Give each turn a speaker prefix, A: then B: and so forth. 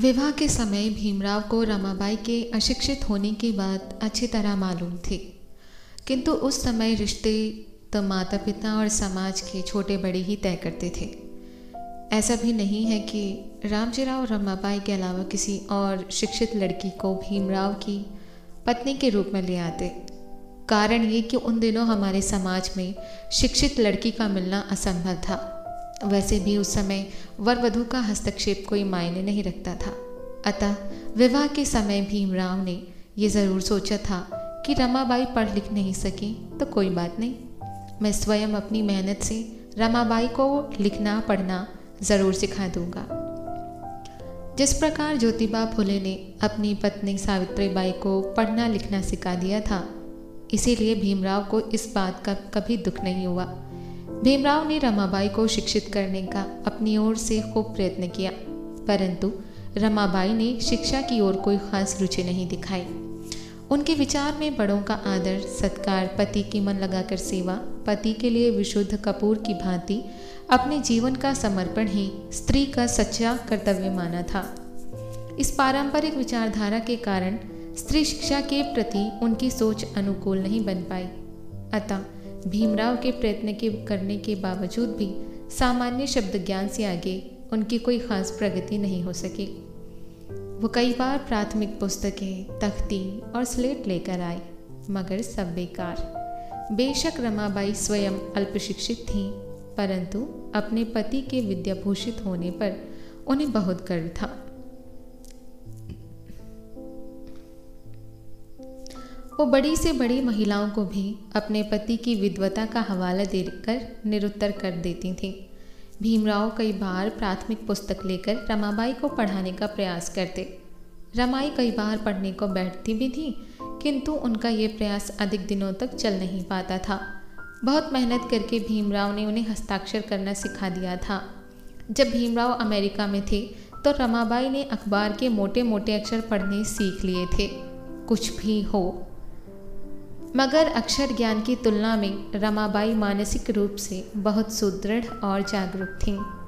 A: विवाह के समय भीमराव को रमाबाई के अशिक्षित होने की बात अच्छी तरह मालूम थी। किंतु उस समय रिश्ते तो माता पिता और समाज के छोटे बड़े ही तय करते थे। ऐसा भी नहीं है कि रामजीराव रमाबाई के अलावा किसी और शिक्षित लड़की को भीमराव की पत्नी के रूप में ले आते। कारण ये कि उन दिनों हमारे समाज में शिक्षित लड़की का मिलना असंभव था। वैसे भी उस समय वर वधु का हस्तक्षेप कोई मायने नहीं रखता था। अतः विवाह के समय भीमराव ने यह ज़रूर सोचा था कि रमाबाई पढ़ लिख नहीं सकी तो कोई बात नहीं। मैं स्वयं अपनी मेहनत से रमाबाई को लिखना, पढ़ना ज़रूर सिखा दूँगा। जिस प्रकार ज्योतिबा फुले ने अपनी पत्नी सावित्री बाई को पढ़ना लिखना सिखा दिया था, इसीलिए भीमराव को इस बात का कभी दुख नहीं हुआ। भीमराव ने रमाबाई को शिक्षित करने का अपनी ओर से खूब प्रयत्न किया, परंतु रमाबाई ने शिक्षा की ओर कोई खास रुचि नहीं दिखाई। उनके विचार में बड़ों का आदर, सत्कार, पति की मन लगाकर सेवा, पति के लिए विशुद्ध कपूर की भांति अपने जीवन का समर्पण ही स्त्री का सच्चा कर्तव्य माना था। इस पारंपरिक विचारधारा के कारण स्त्री शिक्षा के प्रति उनकी सोच अनुकूल नहीं बन पाई। अतः भीमराव के प्रयत्न के करने के बावजूद भी सामान्य शब्द ज्ञान से आगे उनकी कोई खास प्रगति नहीं हो सकी। वो कई बार प्राथमिक पुस्तकें, तख्ती और स्लेट लेकर आए, मगर सब बेकार। बेशक रमाबाई स्वयं अल्पशिक्षित थीं, परंतु अपने पति के विद्याभूषित होने पर उन्हें बहुत गर्व था। वो बड़ी से बड़ी महिलाओं को भी अपने पति की विद्वता का हवाला देकर निरुत्तर कर देती थीं। भीमराव कई बार प्राथमिक पुस्तक लेकर रमाबाई को पढ़ाने का प्रयास करते। रमाई कई बार पढ़ने को बैठती भी थी, किंतु उनका ये प्रयास अधिक दिनों तक चल नहीं पाता था। बहुत मेहनत करके भीमराव ने उन्हें हस्ताक्षर करना सिखा दिया था। जब भीमराव अमेरिका में थे तो रमाबाई ने अखबार के मोटे मोटे अक्षर पढ़ने सीख लिए थे। कुछ भी हो मगर अक्षर ज्ञान की तुलना में रमाबाई मानसिक रूप से बहुत सुदृढ़ और जागरूक थीं।